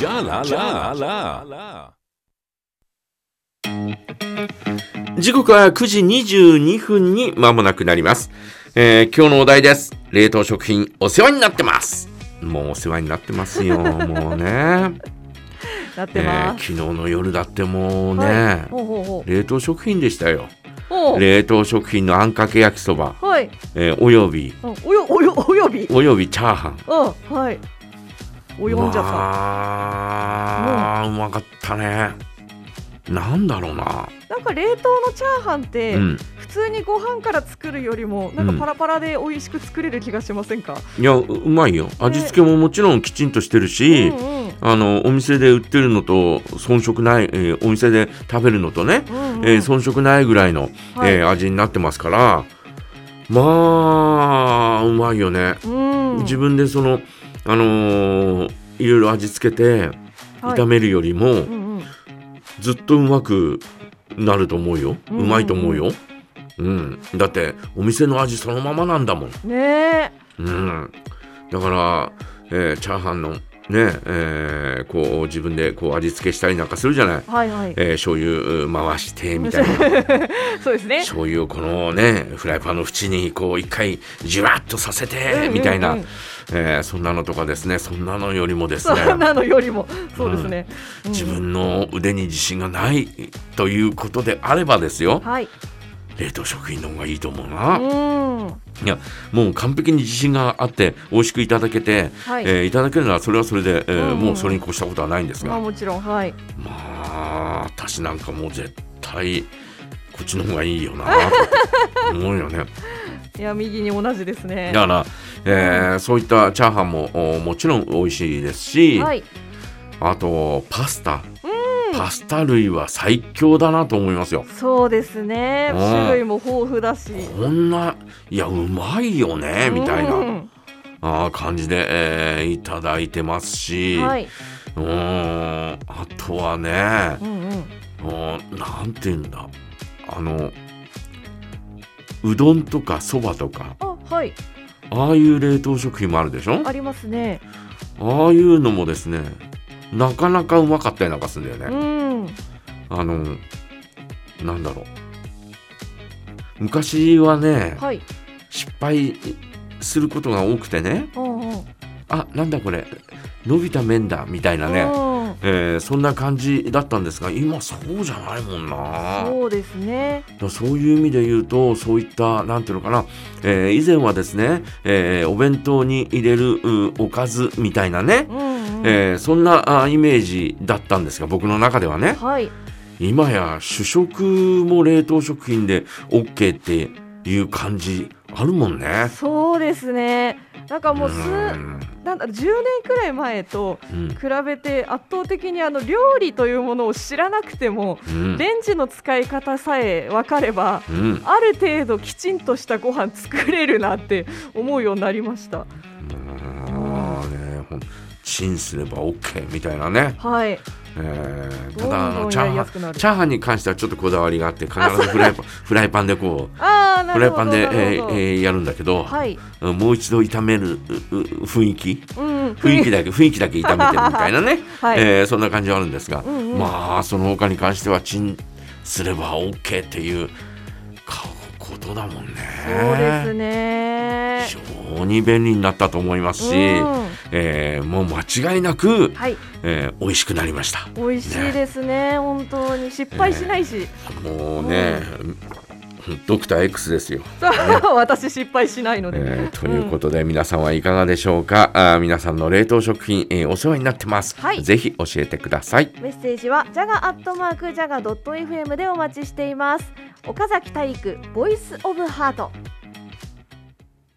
じゃらららら時刻は9時22分に間もなくなります。えー今日のお題です。冷凍食品お世話になってます。もうお世話になってますよ。もうね。なってえーます。昨日の夜だってもうね、はい、ほうほうほ冷凍食品でしたよ。冷凍食品のあんかけ焼きそば、はい。えーおよび、うんおよ、およ、および。およびチャーハン。うん、はい。およんじゃさまあ、うまかったね。なんだろうな。なんか冷凍のチャーハンって、うん。普通にご飯から作るよりも、なんかパラパラで美味しく作れる気がしませんか？いや、ううまいよ。味付けももちろんきちんとしてるし、うんうん。あのお店で売ってるのと遜色ない、えーお店で食べるのとね、うんうんえー遜色ないぐらいの、はいえー味になってますからまあうまいよね、うん。自分でそのあのーいろいろ味付けてはい。炒めるよりも、うんうん。ずっとうまくなると思うよ、ううんまいと思うよ、うん、だってお店の味そのままなんだもん。ねえ。うん、だから、えーチャーハンのね、えーこう自分でこう味付けしたりなんかするじゃない、はいはい。えー醤油回してみたいな。そうですね。醤油をこのねフライパンの縁にこう一回じわっとさせうんうんてうん。みたいな、えーそんなのとかですねそんなのよりもですそねんなのよりも、そうですね。うん自分の腕に自信がないということであればですよはい。冷凍食品の方がいいと思うな。うん。いやもう完璧に自信があって美味しくいただけて、はいえーいただけるならそれはそれで、えーうんうんもうそれに越したことはないんですが、まあもちろん、はい。まあ私なんかもう絶対こっちの方がいいよなと思うよね いや、右に同じですね。だから、えーそういったチャーハンもおもちろん美味しいですし、はい。あとパスタパスタ類は最強だなと思いますよそうですね。うん種類も豊富だし。こんないやうまいよねみたいな、うんあー感じで、えーいただいてますし、はい。うーんあとはねうんうん。なんて言うんだあのうどんとかそばとかあ、はい。ああいう冷凍食品もあるでしょ？ありますね。ああいうのもですねなかなかうまかったりなんかするんだようね、ん。あのなんだろう昔はねはい。失敗することが多くてねうんうん。あなんだこれ伸びた麺だみたいなね、うんえーそんな感じだったんですが今そうじゃないもんなそうですね。そういう意味で言うとそういったなんていうのかな、えー以前はですね、えーお弁当に入れるうおかずみたいなね、うんうん。えーそんなあイメージだったんですが僕の中ではねはい。今や主食も冷凍食品で OK っていう感じあるもんね。そうですね。なんかもうす、うんなんだろう、10年くらい前とうん比べて圧倒的にあの料理というものを知らなくても、うんレンジの使い方さえ分かれば、うんある程度きちんとしたご飯作れるなって思うようになりました。まあねほんチンすれば OK みたいなね、はい。えーただあのチャーハン。チャーハンに関してはちょっとこだわりがあって必ずフライパンフライパンでこう。フライパンで、えーえーやるんだけど、はい。もう一度炒める雰囲気？うん。雰囲気だけ雰囲気だけ炒めてるみたいなね、はいえーそんな感じはあるんですが、うんうんまあその他に関してはチンすれば OK っていうかことだもんね。そうですね。非常に便利になったと思いますし、うんえーもう間違いなく、はい。えー美味しくなりました。美味しいですね。本当に失敗しないし。もうね、ドクター X ですよ。そ う私失敗しないので。えーということで、皆さんはいかがでしょうか？あー皆さんの冷凍食品、えーお世話になってます、はいぜひ教えてくださいメッセージはジャガアットマークジャガドット FM でお待ちしています岡崎体育ボイスオブハート